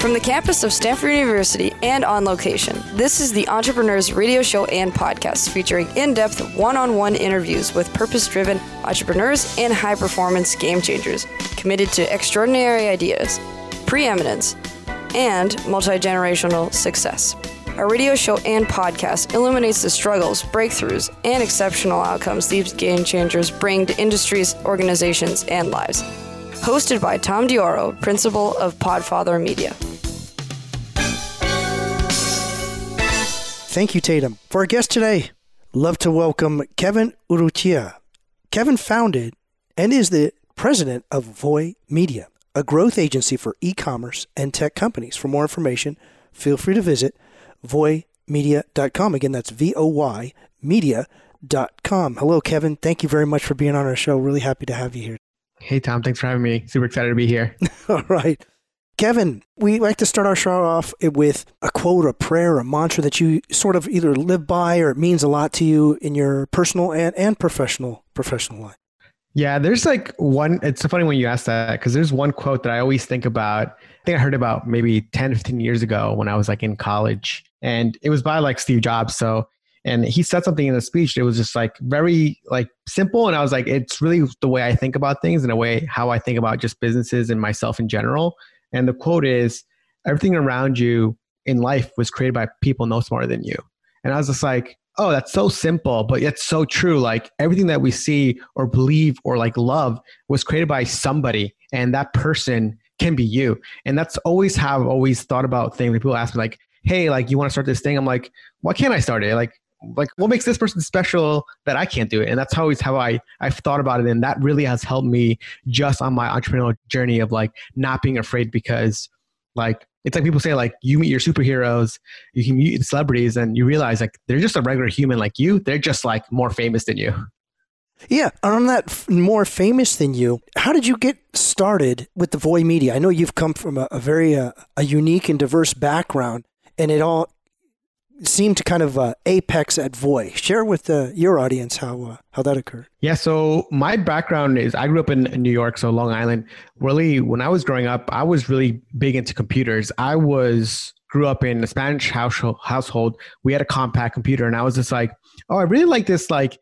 From the campus of Stanford University and on location, this is the Entrepreneurs Radio Show and Podcast featuring in depth one on one interviews with purpose driven entrepreneurs and high performance game changers committed to extraordinary ideas, preeminence, and multi generational success. Our radio show and podcast illuminates the struggles, breakthroughs, and exceptional outcomes these game changers bring to industries, organizations, and lives. Hosted by Tom Dioro, principal of Podfather Media. Thank you, Tatum. For our guest today, love to welcome Kevin Urrutia. Kevin founded and is the president of Voy Media, a growth agency for e commerce and tech companies. For more information, feel free to visit voymedia.com. Again, that's V O Y media.com. Hello, Kevin. Thank you very much for being on our show. Really happy to have you here. Hey, Tom. Thanks for having me. Super excited to be here. All right. Kevin, we like to start our show off with a quote, a prayer, a mantra that you sort of either live by or it means a lot to you in your personal and, and professional professional life. Yeah, there's like one. It's funny when you ask that because there's one quote that I always think about. I think I heard about maybe 10, 15 years ago when I was like in college, and it was by like Steve Jobs. So, and he said something in the speech that was just like very like simple, and I was like, it's really the way I think about things and a way how I think about just businesses and myself in general. And the quote is, everything around you in life was created by people no smarter than you. And I was just like, oh, that's so simple, but yet so true. Like everything that we see or believe or like love was created by somebody, and that person can be you. And that's always how I've always thought about things. When people ask me like, hey, like you want to start this thing? I'm like, why can't I start it? Like, like what makes this person special that I can't do it? And that's always how I I've thought about it, and that really has helped me just on my entrepreneurial journey of like not being afraid because like it's like people say like you meet your superheroes, you can meet celebrities, and you realize like they're just a regular human like you. They're just like more famous than you. Yeah, on that f- more famous than you, how did you get started with the Voy Media? I know you've come from a, a very uh, a unique and diverse background, and it all seemed to kind of uh, apex at Voy. Share with uh, your audience how uh, how that occurred. Yeah, so my background is I grew up in New York, so Long Island. Really, when I was growing up, I was really big into computers. I was grew up in a Spanish household. Household, we had a Compaq computer, and I was just like, oh, I really like this like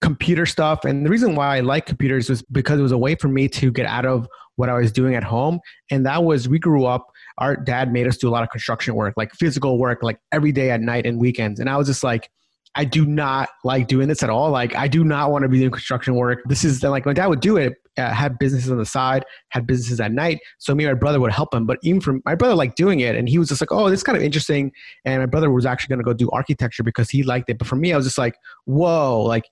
computer stuff. And the reason why I like computers was because it was a way for me to get out of what I was doing at home, and that was we grew up our dad made us do a lot of construction work, like physical work, like every day at night and weekends. And I was just like, I do not like doing this at all. Like, I do not want to be doing construction work. This is like my dad would do it, uh, had businesses on the side, had businesses at night. So me and my brother would help him. But even from my brother liked doing it, and he was just like, "Oh, this is kind of interesting." And my brother was actually going to go do architecture because he liked it. But for me, I was just like, "Whoa!" Like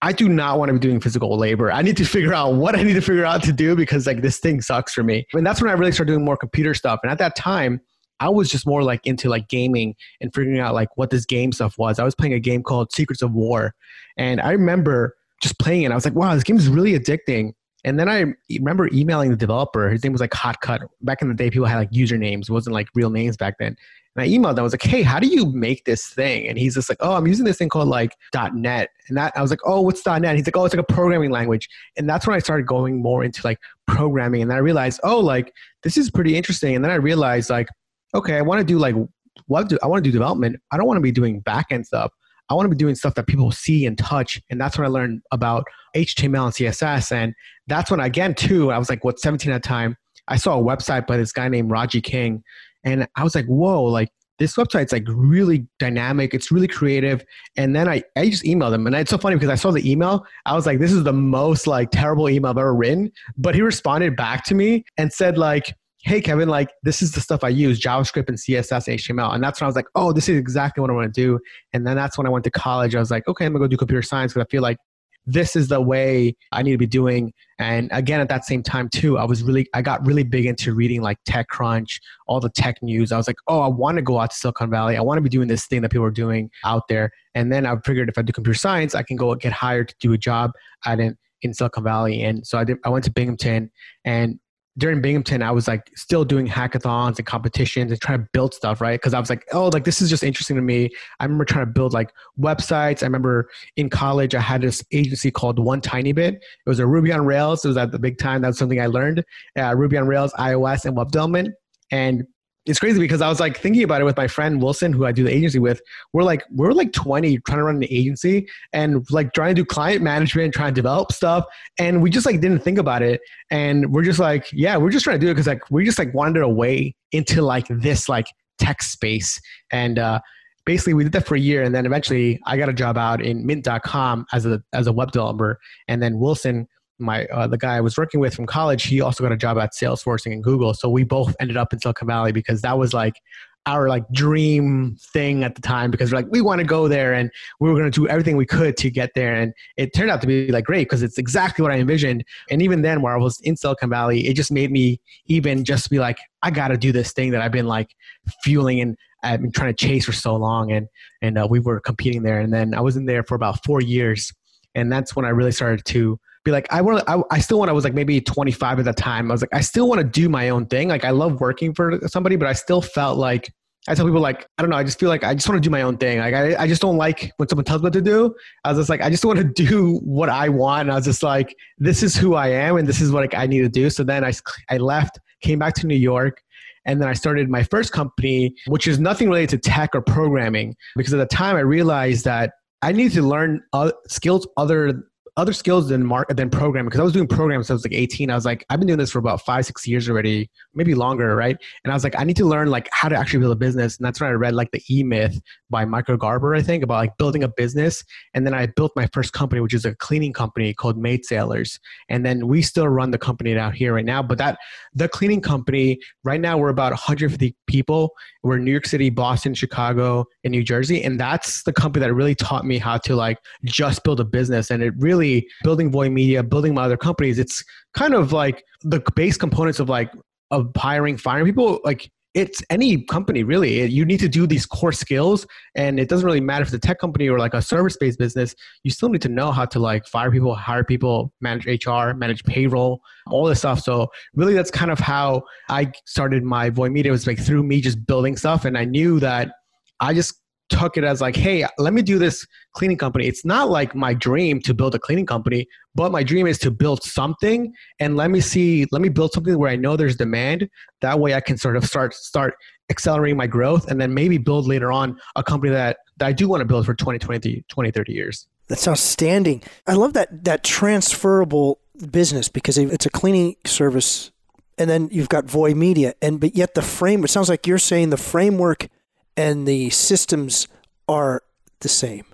I do not want to be doing physical labor. I need to figure out what I need to figure out to do because like this thing sucks for me. And that's when I really started doing more computer stuff. And at that time, I was just more like into like gaming and figuring out like what this game stuff was. I was playing a game called Secrets of War. And I remember just playing it. I was like, wow, this game is really addicting. And then I remember emailing the developer. His name was like Hotcut. Back in the day, people had like usernames. It wasn't like real names back then. And I emailed them. I was like, hey, how do you make this thing? And he's just like, oh, I'm using this thing called like .NET. And that I was like, oh, what's .NET? And he's like, oh, it's like a programming language. And that's when I started going more into like programming. And I realized, oh, like this is pretty interesting. And then I realized like, okay, I want to do like what do I want to do development. I don't want to be doing backend stuff. I want to be doing stuff that people see and touch. And that's when I learned about HTML and CSS. And that's when, again, too, I was like, what, 17 at the time. I saw a website by this guy named Raji King. And I was like, whoa, like this website's like really dynamic. It's really creative. And then I, I just emailed him. And it's so funny because I saw the email. I was like, this is the most like terrible email I've ever written. But he responded back to me and said like, hey Kevin, like this is the stuff I use, JavaScript and CSS, HTML. And that's when I was like, oh, this is exactly what I want to do. And then that's when I went to college. I was like, okay, I'm gonna go do computer science because I feel like this is the way I need to be doing. And again, at that same time too, I was really, I got really big into reading like TechCrunch, all the tech news. I was like, oh, I want to go out to Silicon Valley. I want to be doing this thing that people are doing out there. And then I figured if I do computer science, I can go get hired to do a job at an in Silicon Valley. And so I did, I went to Binghamton and during Binghamton, I was like still doing hackathons and competitions and trying to build stuff, right? Because I was like, oh, like this is just interesting to me. I remember trying to build like websites. I remember in college, I had this agency called One Tiny Bit. It was a Ruby on Rails. It was at the big time. That's something I learned. Uh, Ruby on Rails, iOS, and web development. And it's crazy because I was like thinking about it with my friend Wilson, who I do the agency with. We're like, we're like 20 trying to run an agency and like trying to do client management, trying to develop stuff. And we just like didn't think about it. And we're just like, yeah, we're just trying to do it because like we just like wandered away into like this like tech space. And uh, basically we did that for a year. And then eventually I got a job out in mint.com as a, as a web developer. And then Wilson my uh, the guy I was working with from college, he also got a job at Salesforce and Google. So we both ended up in Silicon Valley because that was like our like dream thing at the time because we're like we want to go there and we were going to do everything we could to get there. And it turned out to be like great because it's exactly what I envisioned. And even then where I was in Silicon Valley it just made me even just be like I got to do this thing that I've been like fueling and I've been trying to chase for so long. And and uh, we were competing there. And then I was in there for about 4 years. And that's when I really started to be like, I want, I, I still want. I was like maybe 25 at the time. I was like, I still want to do my own thing. Like, I love working for somebody, but I still felt like I tell people like, I don't know. I just feel like I just want to do my own thing. Like, I, I just don't like when someone tells me what to do. I was just like, I just want to do what I want. And I was just like, this is who I am, and this is what like, I need to do. So then I, I left, came back to New York, and then I started my first company, which is nothing related to tech or programming, because at the time I realized that I needed to learn uh, skills other other skills than mark than programming because I was doing programs since I was like 18. I was like, I've been doing this for about five, six years already, maybe longer, right? And I was like, I need to learn like how to actually build a business. And that's when I read like the E Myth by Michael Gerber, I think, about like building a business. And then I built my first company, which is a cleaning company called Maid Sailors. And then we still run the company out here right now. But that the cleaning company, right now we're about 150 people. We're in New York City, Boston, Chicago, and New Jersey. And that's the company that really taught me how to like just build a business. And it really building Voy Media, building my other companies, it's kind of like the base components of like of hiring, firing people. Like it's any company really. You need to do these core skills, and it doesn't really matter if it's a tech company or like a service-based business. You still need to know how to like fire people, hire people, manage HR, manage payroll, all this stuff. So really, that's kind of how I started my Voy Media. It was like through me just building stuff, and I knew that I just took it as like, hey, let me do this cleaning company. It's not like my dream to build a cleaning company, but my dream is to build something and let me see, let me build something where I know there's demand. That way I can sort of start start accelerating my growth and then maybe build later on a company that, that I do want to build for 20, 20, 20, 30 years. That's outstanding. I love that that transferable business because it's a cleaning service and then you've got Voy Media and but yet the frame it sounds like you're saying the framework and the systems are the same.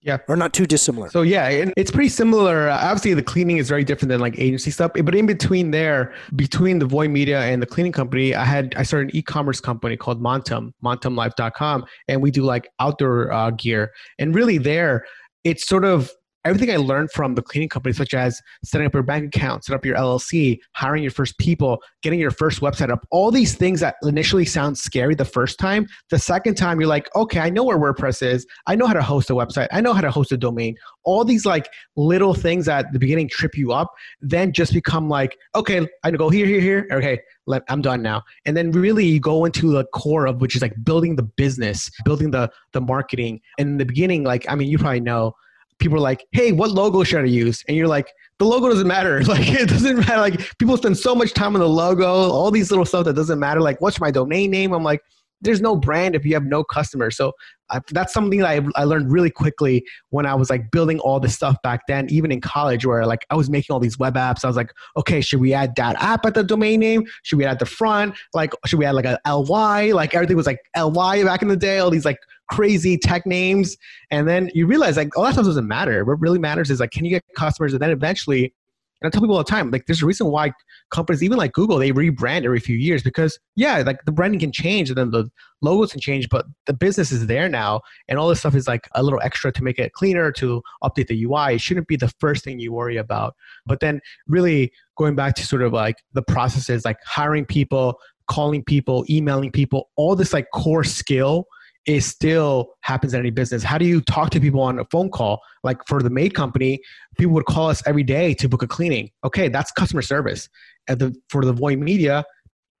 Yeah. Or not too dissimilar. So yeah, it's pretty similar. Obviously, the cleaning is very different than like agency stuff. But in between there, between the Voy Media and the cleaning company, I had I started an e-commerce company called Montem, montemlife.com, and we do like outdoor uh, gear. And really, there, it's sort of everything I learned from the cleaning company, such as setting up your bank account, set up your LLC, hiring your first people, getting your first website up, all these things that initially sound scary the first time, the second time you're like, okay, I know where WordPress is. I know how to host a website. I know how to host a domain. All these like little things at the beginning trip you up, then just become like, okay, I go here, here, here. Okay, let, I'm done now. And then really you go into the core of which is like building the business, building the the marketing. And in the beginning, like I mean, you probably know people are like, hey, what logo should I use? And you're like, the logo doesn't matter. Like it doesn't matter. Like people spend so much time on the logo, all these little stuff that doesn't matter. Like what's my domain name? I'm like, there's no brand if you have no customers. So I, that's something that I, I learned really quickly when I was like building all this stuff back then, even in college, where like I was making all these web apps. I was like, okay, should we add that app at the domain name? Should we add the front? Like, should we add like a ly? Like everything was like ly back in the day. All these like crazy tech names, and then you realize like all that stuff doesn't matter. What really matters is like, can you get customers? And then eventually and I tell people all the time, like there's a reason why companies, even like Google, they rebrand every few years because yeah, like the branding can change and then the logos can change, but the business is there now, and all this stuff is like a little extra to make it cleaner, to update the UI. It shouldn't be the first thing you worry about. But then really going back to sort of like the processes, like hiring people, calling people, emailing people, all this like core skill it still happens in any business. How do you talk to people on a phone call? Like for the maid company, people would call us every day to book a cleaning. Okay, that's customer service. And the, for the Voy Media,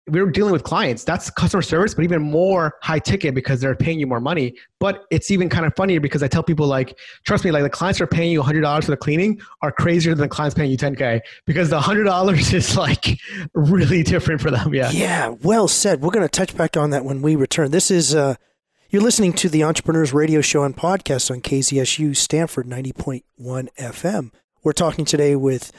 we are dealing with clients. That's customer service, but even more high ticket because they're paying you more money. But it's even kind of funnier because I tell people like, trust me, like the clients are paying you $100 for the cleaning are crazier than the clients paying you 10K because the $100 is like really different for them. Yeah. Yeah. Well said. We're going to touch back on that when we return. This is, uh, you're listening to the Entrepreneurs Radio Show and podcast on KZSU Stanford 90.1 FM. We're talking today with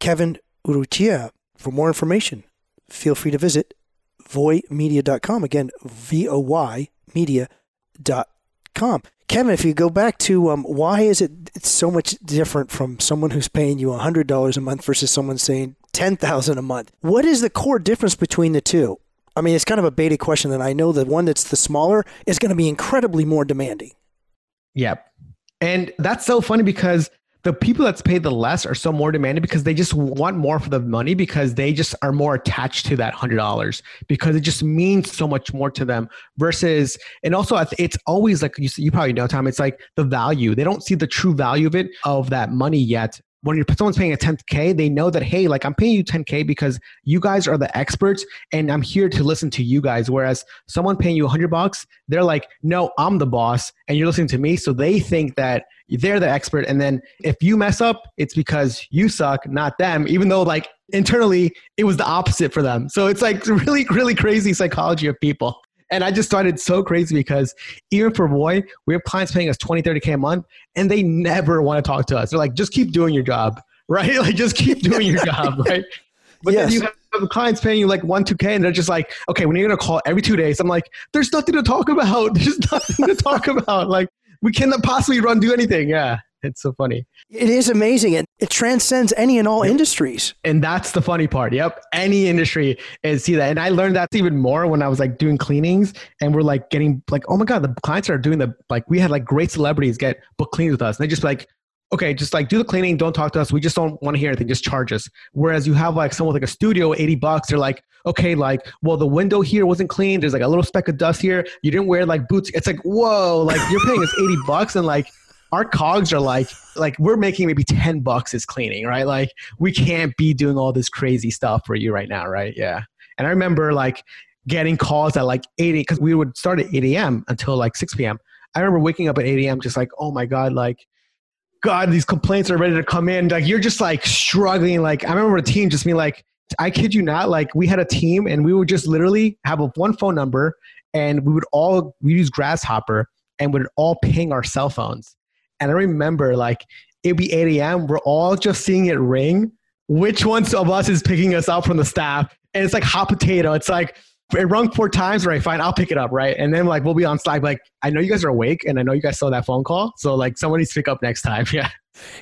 Kevin Urrutia. For more information, feel free to visit voymedia.com. Again, V O Y media.com. Kevin, if you go back to um, why is it it's so much different from someone who's paying you $100 a month versus someone saying 10000 a month? What is the core difference between the two? I mean, it's kind of a baited question that I know the one that's the smaller is going to be incredibly more demanding. Yep. And that's so funny because the people that's paid the less are so more demanding because they just want more for the money because they just are more attached to that hundred dollars because it just means so much more to them versus and also it's always like you, you probably know Tom it's like the value they don't see the true value of it of that money yet when you're, someone's paying a 10k they know that hey like i'm paying you 10k because you guys are the experts and i'm here to listen to you guys. Whereas someone paying you 100 bucks they're like no i'm the boss and you're listening to me. So they think that they're the expert. And then if you mess up it's because you suck not them even though like internally it was the opposite for them. So it's like really really crazy psychology of people and I just started so crazy because even for Voy, we have clients paying us 20, 30K a month, and they never want to talk to us. They're like, just keep doing your job, right? Like, just keep doing your job, right? But yes. then you have clients paying you like one, 2K, and they're just like, okay, when you're going to call every two days, I'm like, there's nothing to talk about. There's nothing to talk about. Like, we cannot possibly run do anything. Yeah. It's so funny. It is amazing. It, it transcends any and all yep. industries. And that's the funny part. Yep. Any industry is see that. And I learned that even more when I was like doing cleanings and we're like getting like, oh my God, the clients are doing the like we had like great celebrities get book cleans with us. And they just like, okay, just like do the cleaning, don't talk to us. We just don't want to hear anything, just charge us. Whereas you have like someone with like a studio, 80 bucks, they're like, okay, like, well, the window here wasn't clean. There's like a little speck of dust here. You didn't wear like boots. It's like, whoa, like you're paying us 80 bucks and like our cogs are like like we're making maybe 10 bucks is cleaning right? Like we can't be doing all this crazy stuff for you right now right? Yeah. And i remember like getting calls at like 8 because we would start at 8 a.m until like 6 p.m i remember waking up at 8 a.m just like oh my god like god these complaints are ready to come in. Like you're just like struggling like i remember a team just being like i kid you not like we had a team and we would just literally have a one phone number and we would all we use grasshopper and would all ping our cell phones and I remember like it'd be 8 a.m. We're all just seeing it ring. Which one of us is picking us up from the staff? And it's like hot potato. It's like it rung four times, right? Fine, I'll pick it up, right? And then like we'll be on Slack, like I know you guys are awake, and I know you guys saw that phone call, so like someone needs to pick up next time. Yeah,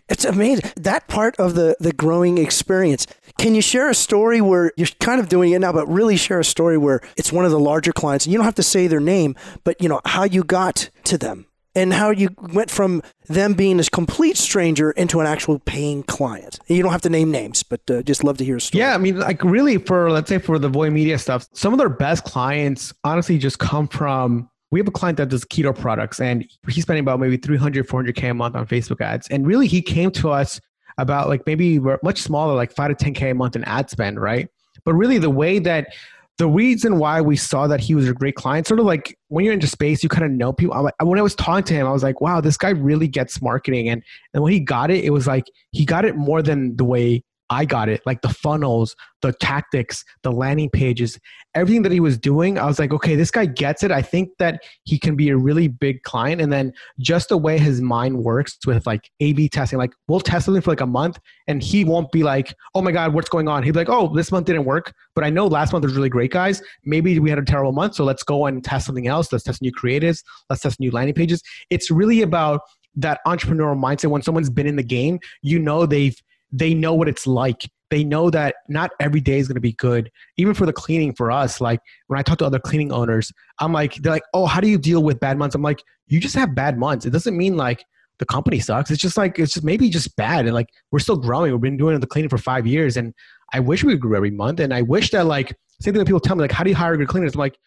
it's amazing that part of the the growing experience. Can you share a story where you're kind of doing it now, but really share a story where it's one of the larger clients, and you don't have to say their name, but you know how you got to them and how you went from them being this complete stranger into an actual paying client. You don't have to name names, but uh, just love to hear a story. Yeah, I mean, like really for let's say for the Voy Media stuff, some of their best clients honestly just come from. We have a client that does keto products, and he's spending about maybe 300, 400k a month on Facebook ads. And really, he came to us about like maybe we're much smaller, like five to 10k a month in ad spend, right? But really, the way that the reason why we saw that he was a great client, sort of like when you're into space, you kind of know people. Like, when I was talking to him, I was like, wow, this guy really gets marketing. And, and when he got it, it was like he got it more than the way I got it. Like the funnels, the tactics, the landing pages, everything that he was doing. I was like, okay, this guy gets it. I think that he can be a really big client. And then just the way his mind works with like A B testing, like we'll test something for like a month and he won't be like, oh my God, what's going on? He'd be like, oh, this month didn't work, but I know last month was really great, guys. Maybe we had a terrible month. So let's go and test something else. Let's test new creatives. Let's test new landing pages. It's really about that entrepreneurial mindset. When someone's been in the game, you know they've they know what it's like. They know that not every day is going to be good. Even for the cleaning for us, like when I talk to other cleaning owners, I'm like, they're like, oh, how do you deal with bad months? I'm like, you just have bad months. It doesn't mean like the company sucks. It's just like, it's just maybe just bad. And like, we're still growing. We've been doing the cleaning for five years. And I wish we grew every month. And I wish that like, same thing that people tell me like, how do you hire good cleaners? I'm like,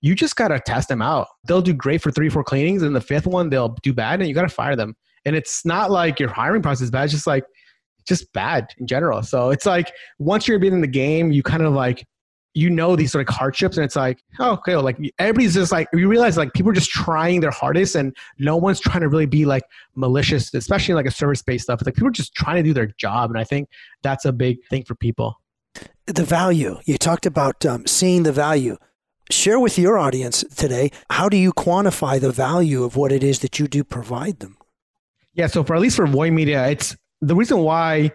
you just got to test them out. They'll do great for three, four cleanings. And the fifth one, they'll do bad and you got to fire them. And it's not like your hiring process is bad. It's just like, just bad in general. So it's like once you're in the game, you kind of like you know these sort of hardships and it's like oh, okay well, like everybody's just like you realize like people are just trying their hardest and no one's trying to really be like malicious especially like a service based stuff. It's like people are just trying to do their job and i think that's a big thing for people. The value. You talked about um, seeing the value. Share with your audience today how do you quantify the value of what it is that you do provide them? Yeah so for at least for voy media it's the reason why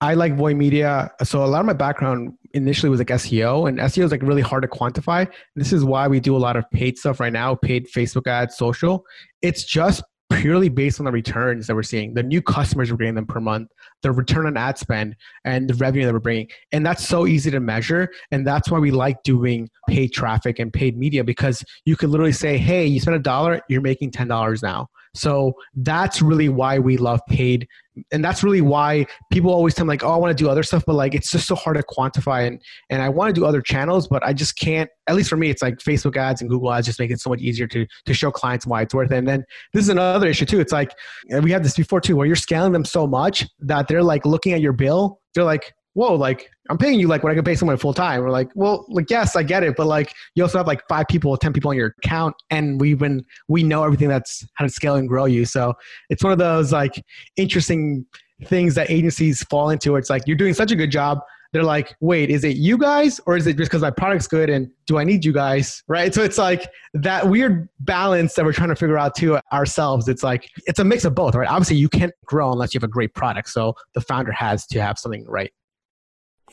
I like Voy Media. So a lot of my background initially was like SEO, and SEO is like really hard to quantify. This is why we do a lot of paid stuff right now, paid Facebook ads, social. It's just purely based on the returns that we're seeing, the new customers we're getting them per month, the return on ad spend, and the revenue that we're bringing. And that's so easy to measure. And that's why we like doing paid traffic and paid media because you can literally say, hey, you spent a dollar, you're making $10 now. So that's really why we love paid. And that's really why people always tell me like, oh, I want to do other stuff, but like it's just so hard to quantify. And and I want to do other channels, but I just can't, at least for me, it's like Facebook ads and Google ads just make it so much easier to to show clients why it's worth it. And then this is another issue too. It's like and we had this before too, where you're scaling them so much that they're like looking at your bill, they're like, whoa, like I'm paying you like what I could pay someone full time. We're like, well, like yes, I get it, but like you also have like five people, ten people on your account, and we've been we know everything that's how to scale and grow you. So it's one of those like interesting things that agencies fall into. It's like you're doing such a good job. They're like, wait, is it you guys or is it just because my product's good and do I need you guys? Right. So it's like that weird balance that we're trying to figure out too ourselves. It's like it's a mix of both, right? Obviously, you can't grow unless you have a great product. So the founder has to have something right.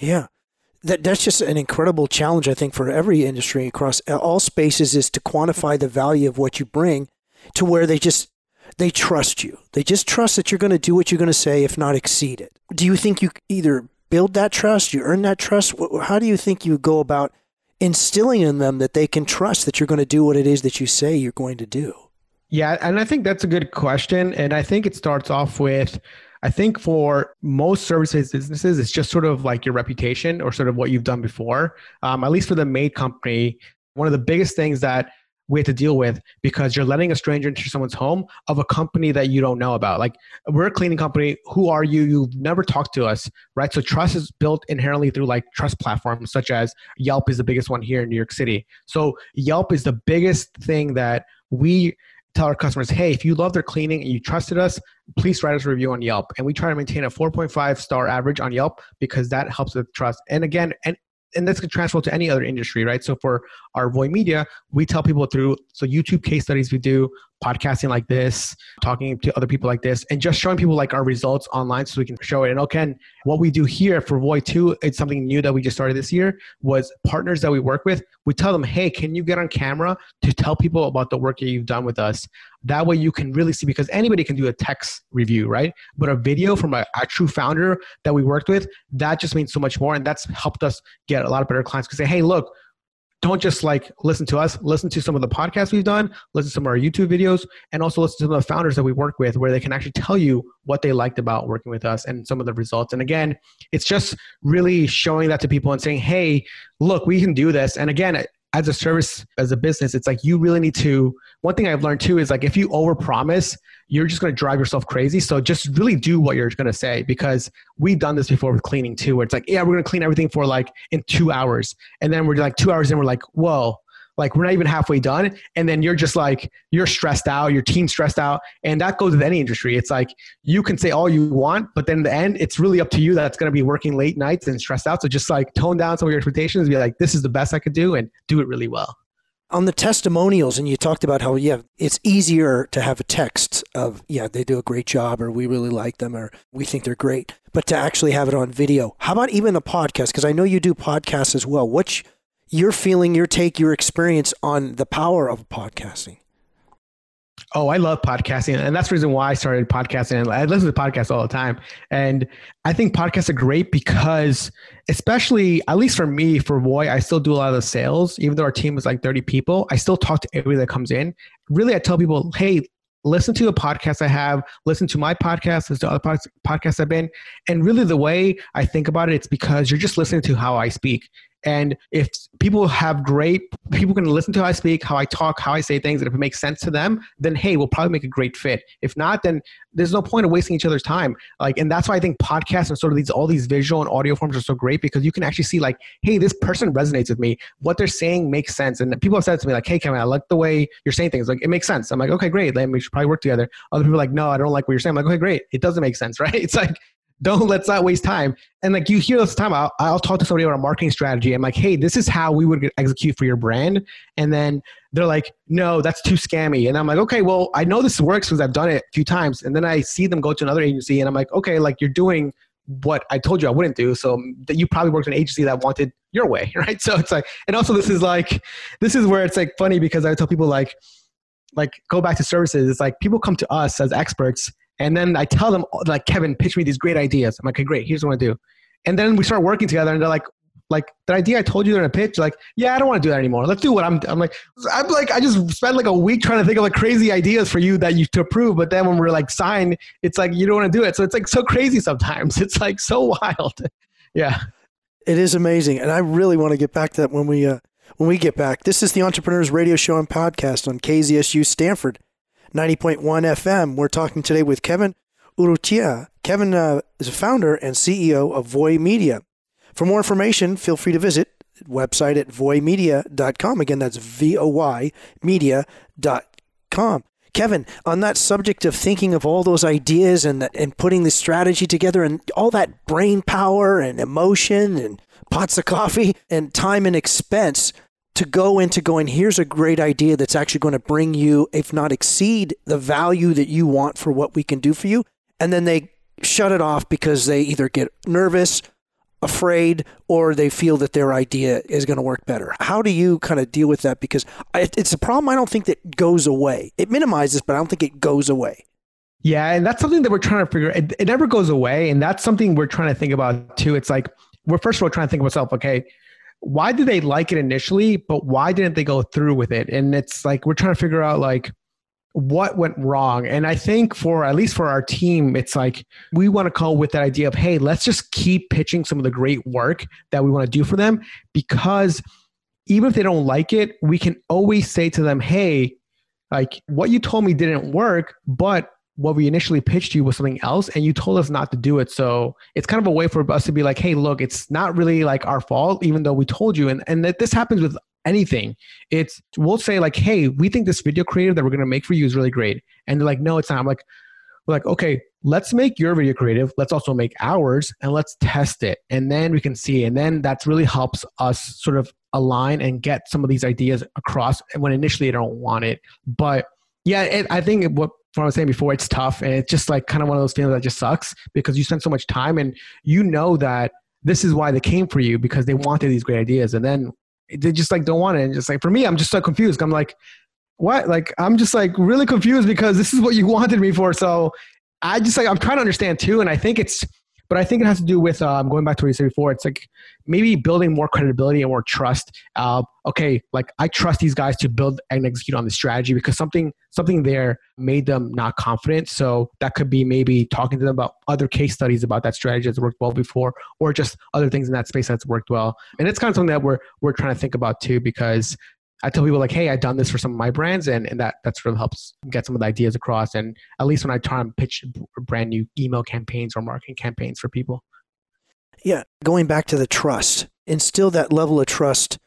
Yeah. That, that's just an incredible challenge, I think, for every industry across all spaces is to quantify the value of what you bring to where they just they trust you. They just trust that you're going to do what you're going to say, if not exceed it. Do you think you either build that trust, you earn that trust? How do you think you go about instilling in them that they can trust that you're going to do what it is that you say you're going to do? Yeah, and I think that's a good question. And I think it starts off with I think for most services businesses, it's just sort of like your reputation or sort of what you've done before. Um, at least for the Maid company, one of the biggest things that we have to deal with because you're letting a stranger into someone's home of a company that you don't know about. Like we're a cleaning company. Who are you? You've never talked to us, right? So trust is built inherently through like trust platforms such as Yelp is the biggest one here in New York City. So Yelp is the biggest thing that we tell our customers, hey, if you love their cleaning and you trusted us, please write us a review on Yelp. And we try to maintain a 4.5 star average on Yelp because that helps with trust. And again, and and this could transfer to any other industry, right? So for our Voy Media, we tell people through so YouTube case studies we do, podcasting like this, talking to other people like this, and just showing people like our results online so we can show it. And okay, what we do here for Voy 2, it's something new that we just started this year, was partners that we work with, we tell them, hey, can you get on camera to tell people about the work that you've done with us? That way you can really see because anybody can do a text review, right? But a video from a, a true founder that we worked with, that just means so much more. And that's helped us get a lot of better clients because say, hey, look, don't just like listen to us listen to some of the podcasts we've done listen to some of our youtube videos and also listen to some of the founders that we work with where they can actually tell you what they liked about working with us and some of the results and again it's just really showing that to people and saying hey look we can do this and again as a service as a business it's like you really need to one thing i've learned too is like if you overpromise you're just going to drive yourself crazy. So just really do what you're going to say because we've done this before with cleaning too where it's like yeah we're going to clean everything for like in two hours. And then we're like two hours in we're like whoa like we're not even halfway done and then you're just like you're stressed out your team's stressed out and that goes with any industry. It's like you can say all you want but then in the end it's really up to you that's going to be working late nights and stressed out. So just like tone down some of your expectations be like this is the best i could do and do it really well. On the testimonials and you talked about how yeah it's easier to have a text of yeah they do a great job or we really like them or we think they're great but to actually have it on video. How about even a podcast? Because i know you do podcasts as well. What's your feeling, your take, your experience on the power of podcasting. Oh, I love podcasting. And that's the reason why I started podcasting. I listen to podcasts all the time. And I think podcasts are great because, especially, at least for me, for Voy, I still do a lot of the sales. Even though our team is like 30 people, I still talk to everybody that comes in. Really, I tell people, hey, listen to a podcast I have, listen to my podcast, listen to other podcasts I've been. And really, the way I think about it, it's because you're just listening to how I speak And if people have great, people can listen to how I speak, how I talk, how I say things, and if it makes sense to them, then hey, we'll probably make a great fit. If not, then there's no point of wasting each other's time. Like, and that's why I think podcasts and sort of these all these visual and audio forms are so great because you can actually see like, hey, this person resonates with me. What they're saying makes sense. And people have said to me like, hey, Kevin, I like the way you're saying things. Like, it makes sense. I'm like, okay, great. Then we should probably work together. Other people are like, no, I don't like what you're saying. I'm like, okay, great. It doesn't make sense, right? It's like don't let's not waste time. And like you hear this time, I'll, I'll talk to somebody about a marketing strategy. I'm like, hey, this is how we would execute for your brand. And then they're like, no, that's too scammy. And I'm like, okay, well, I know this works because I've done it a few times. And then I see them go to another agency and I'm like, okay, like you're doing what I told you I wouldn't do. So mm, that you probably worked in an agency that wanted your way, right? So it's like, and also this is like, this is where it's like funny because I tell people like, like go back to services. It's like people come to us as experts and then I tell them, like, Kevin, pitch me these great ideas. I'm like, okay, great. Here's what I do. And then we start working together, and they're like, like the idea I told you they're in a pitch, like, yeah, I don't want to do that anymore. Let's do what I'm. I'm like, I'm like, I just spent like a week trying to think of like crazy ideas for you that you to approve, but then when we're like signed, it's like you don't want to do it. So it's like so crazy sometimes. It's like so wild. yeah, it is amazing, and I really want to get back to that when we uh, when we get back. This is the Entrepreneurs Radio Show and Podcast on KZSU Stanford. 90.1 FM. We're talking today with Kevin Urrutia. Kevin uh, is a founder and CEO of Voy Media. For more information, feel free to visit website at voymedia.com. Again, that's V-O-Y media.com. Kevin, on that subject of thinking of all those ideas and and putting the strategy together and all that brain power and emotion and pots of coffee and time and expense, to go into going, here's a great idea that's actually going to bring you, if not exceed the value that you want for what we can do for you. And then they shut it off because they either get nervous, afraid, or they feel that their idea is going to work better. How do you kind of deal with that? Because it's a problem I don't think that goes away. It minimizes, but I don't think it goes away. Yeah, and that's something that we're trying to figure. It, it never goes away, and that's something we're trying to think about too. It's like we're first of all trying to think of ourselves. Okay, why did they like it initially, but why didn't they go through with it? And it's like we're trying to figure out like what went wrong. And I think for at least for our team, it's like we want to come with that idea of hey, let's just keep pitching some of the great work that we want to do for them because even if they don't like it, we can always say to them, hey, like what you told me didn't work, but what we initially pitched you was something else and you told us not to do it. So it's kind of a way for us to be like hey look it's not really like our fault even though we told you. And and that this happens with anything. It's we'll say like hey we think this video creative that we're going to make for you is really great. And they're like no it's not. I'm like we're like okay let's make your video creative. Let's also make ours and let's test it. And then we can see. And then that really helps us sort of align and get some of these ideas across when initially they don't want it. But yeah it, i think what what I was saying before, it's tough and it's just like kind of one of those feelings that just sucks because you spend so much time and you know that this is why they came for you because they wanted these great ideas and then they just like don't want it and just like for me I'm just so confused. I'm like what? Like I'm just like really confused because this is what you wanted me for so I just like I'm trying to understand too and I think it's but I think it has to do with um, going back to what you said before. It's like maybe building more credibility and more trust. Uh, okay, like I trust these guys to build and execute on the strategy because something something there made them not confident. So that could be maybe talking to them about other case studies about that strategy that's worked well before, or just other things in that space that's worked well. And it's kind of something that we're we're trying to think about too because I tell people like, hey, I've done this for some of my brands, and, and that that sort of helps get some of the ideas across. And at least when I try and pitch brand new email campaigns or marketing campaigns for people. Yeah, going back to the trust, instill that level of trust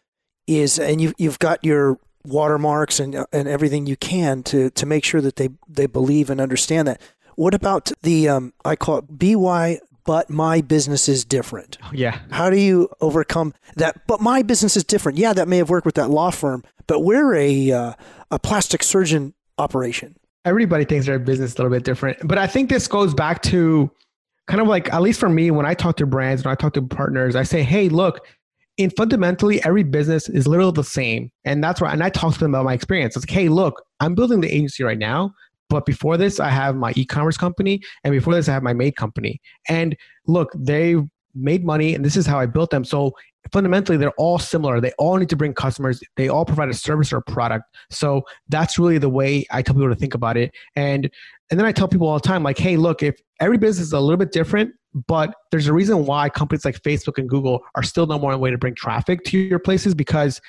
is, and you you've got your watermarks and and everything you can to to make sure that they they believe and understand that. What about the um, I call it BY but my business is different. Yeah. How do you overcome that? But my business is different. Yeah, that may have worked with that law firm, but we're a uh, a plastic surgeon operation. Everybody thinks their business is a little bit different, but I think this goes back to kind of like at least for me when I talk to brands when I talk to partners, I say, hey, look. In fundamentally, every business is literally the same, and that's why. And I talk to them about my experience. It's like, hey, look, I'm building the agency right now but before this, I have my e-commerce company, and before this, I have my maid company. And look, they made money, and this is how I built them. So fundamentally, they're all similar. They all need to bring customers. They all provide a service or a product. So that's really the way I tell people to think about it. And and then I tell people all the time, like, hey, look, if every business is a little bit different, but there's a reason why companies like Facebook and Google are still number one way to bring traffic to your places because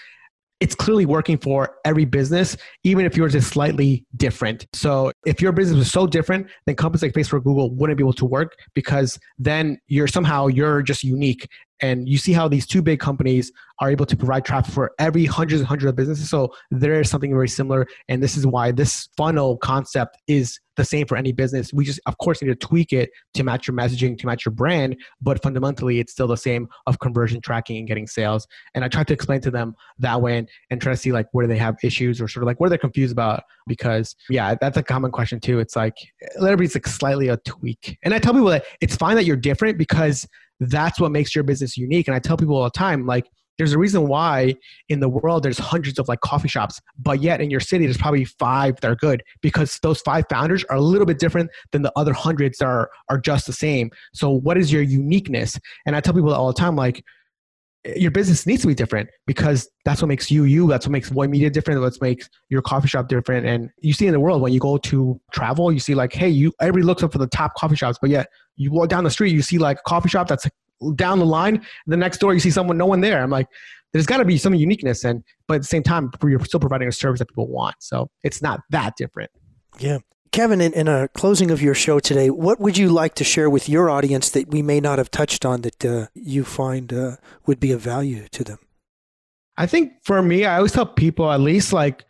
it's clearly working for every business, even if yours is slightly different. So if your business was so different, then companies like Facebook, or Google wouldn't be able to work because then you're somehow you're just unique. And you see how these two big companies are able to provide traffic for every hundreds and hundreds of businesses. So there is something very similar. And this is why this funnel concept is the same for any business. We just, of course, need to tweak it to match your messaging, to match your brand, but fundamentally, it's still the same of conversion tracking and getting sales. And I try to explain to them that way and, and try to see like where they have issues or sort of like what are they confused about? Because yeah, that's a common question too. It's like everybody's like slightly a tweak. And I tell people that it's fine that you're different because that's what makes your business unique. And I tell people all the time, like, there's a reason why in the world there's hundreds of like coffee shops but yet in your city there's probably five that are good because those five founders are a little bit different than the other hundreds that are are just the same. So what is your uniqueness? And i tell people all the time like your business needs to be different because that's what makes you you that's what makes Voy media different that's what makes your coffee shop different. And you see in the world when you go to travel you see like hey you everybody looks up for the top coffee shops but yet you walk down the street you see like a coffee shop that's down the line. The next door, you see someone, no one there. I'm like, there's got to be some uniqueness, and but at the same time, you're still providing a service that people want. So it's not that different. Yeah. Kevin, in, in a closing of your show today, what would you like to share with your audience that we may not have touched on that uh, you find uh, would be of value to them? I think for me, I always tell people at least like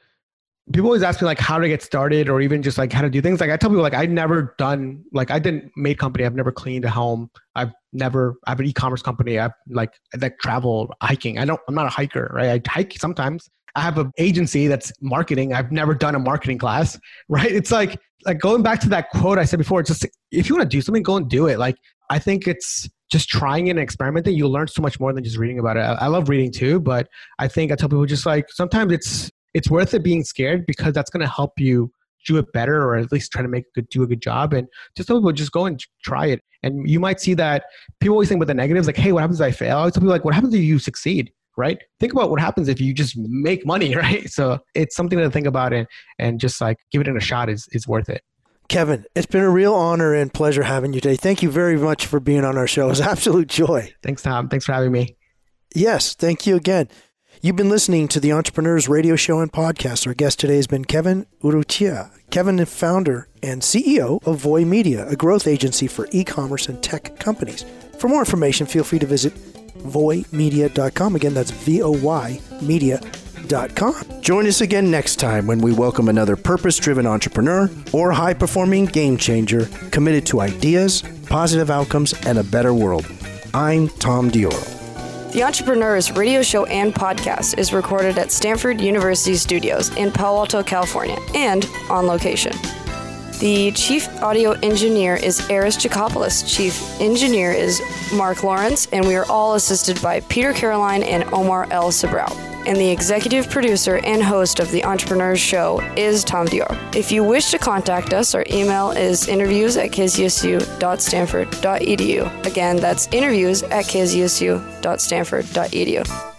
people always ask me like how to get started or even just like how to do things. Like i tell people like i've never done like i didn't make company. I've never cleaned a home. I've never i have an e-commerce company. I've like like travel hiking. I don't i'm not a hiker right? I hike sometimes. I have an agency that's marketing. I've never done a marketing class right? It's like like going back to that quote i said before it's just if you want to do something go and do it. Like i think it's just trying and experimenting, you'll learn so much more than just reading about it. I love reading too, but I think I tell people just like sometimes it's it's worth it being scared because that's going to help you do it better or at least try to make a good do a good job and just tell people just go and try it and you might see that people always think with the negatives like hey what happens if i fail i always tell people like what happens if you succeed right think about what happens if you just make money right so it's something to think about and and just like give it in a shot is is worth it Kevin, it's been a real honor and pleasure having you today. Thank you very much for being on our show. It was absolute joy. Thanks, Tom. Thanks for having me. Yes, thank you again. You've been listening to the Entrepreneurs Radio Show and Podcast. Our guest today has been Kevin Urrutia. Kevin is founder and CEO of Voy Media, a growth agency for e-commerce and tech companies. For more information, feel free to visit voymedia.com. Again, that's V-O-Y media.com. Join us again next time when we welcome another purpose-driven entrepreneur or high-performing game changer committed to ideas, positive outcomes, and a better world. I'm Tom Dioro. The Entrepreneurs radio show and podcast is recorded at Stanford University Studios in Palo Alto, California, and on location. The chief audio engineer is Eris Chikopoulos. Chief engineer is Mark Lawrence, and we are all assisted by Peter Caroline and Omar El Sabrao and the executive producer and host of the Entrepreneurs Show is Tom Dior. If you wish to contact us, our email is interviews at kzsu.stanford.edu. Again, that's interviews at kzsu.stanford.edu.